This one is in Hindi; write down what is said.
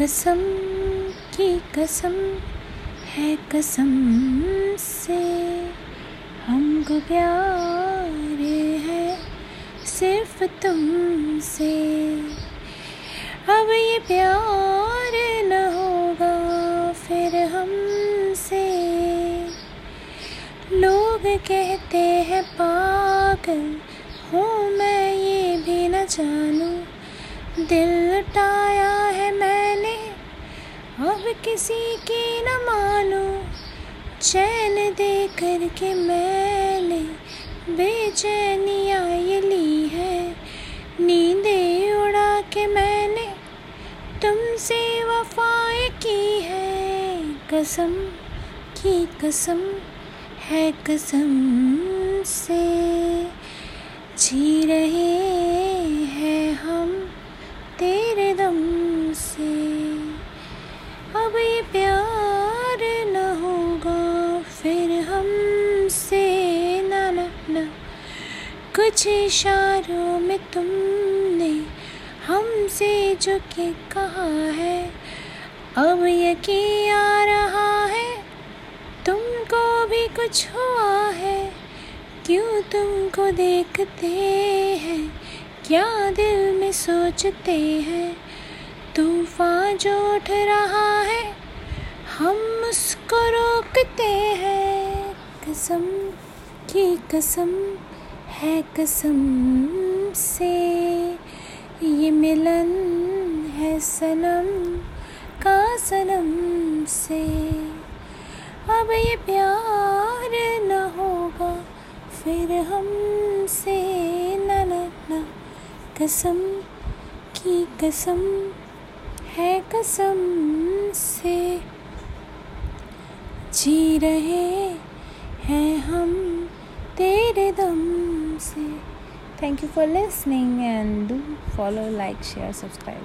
कसम की कसम है कसम से, हमको प्यार है सिर्फ़ तुमसे। अब ये प्यार न होगा फिर हमसे। लोग कहते हैं, पागल हूँ मैं, ये भी न जानूं। दिल अब किसी की न मानूं। चैन दे कर के मैंने बेचैनिया ये ली है। नींदे उड़ा के मैंने तुमसे वफाएँ की है। कसम की कसम है कसम से जी रहे कुछ इशारों में तुमने हमसे जो कि कहा है, अब यकीन आ रहा है। तुमको भी कुछ हुआ है, क्यों तुमको देखते हैं, क्या दिल में सोचते हैं? तूफ़ान जो उठ रहा है, हम उसको रोकते हैं। कसम की कसम। है कसम से। ये मिलन है सनम का सनम से। अब ये प्यार न होगा फिर हमसे। न न न। कसम की कसम है कसम से। जी रहे हैं हम तेरे दम Thank you for listening and do follow, like, share, subscribe.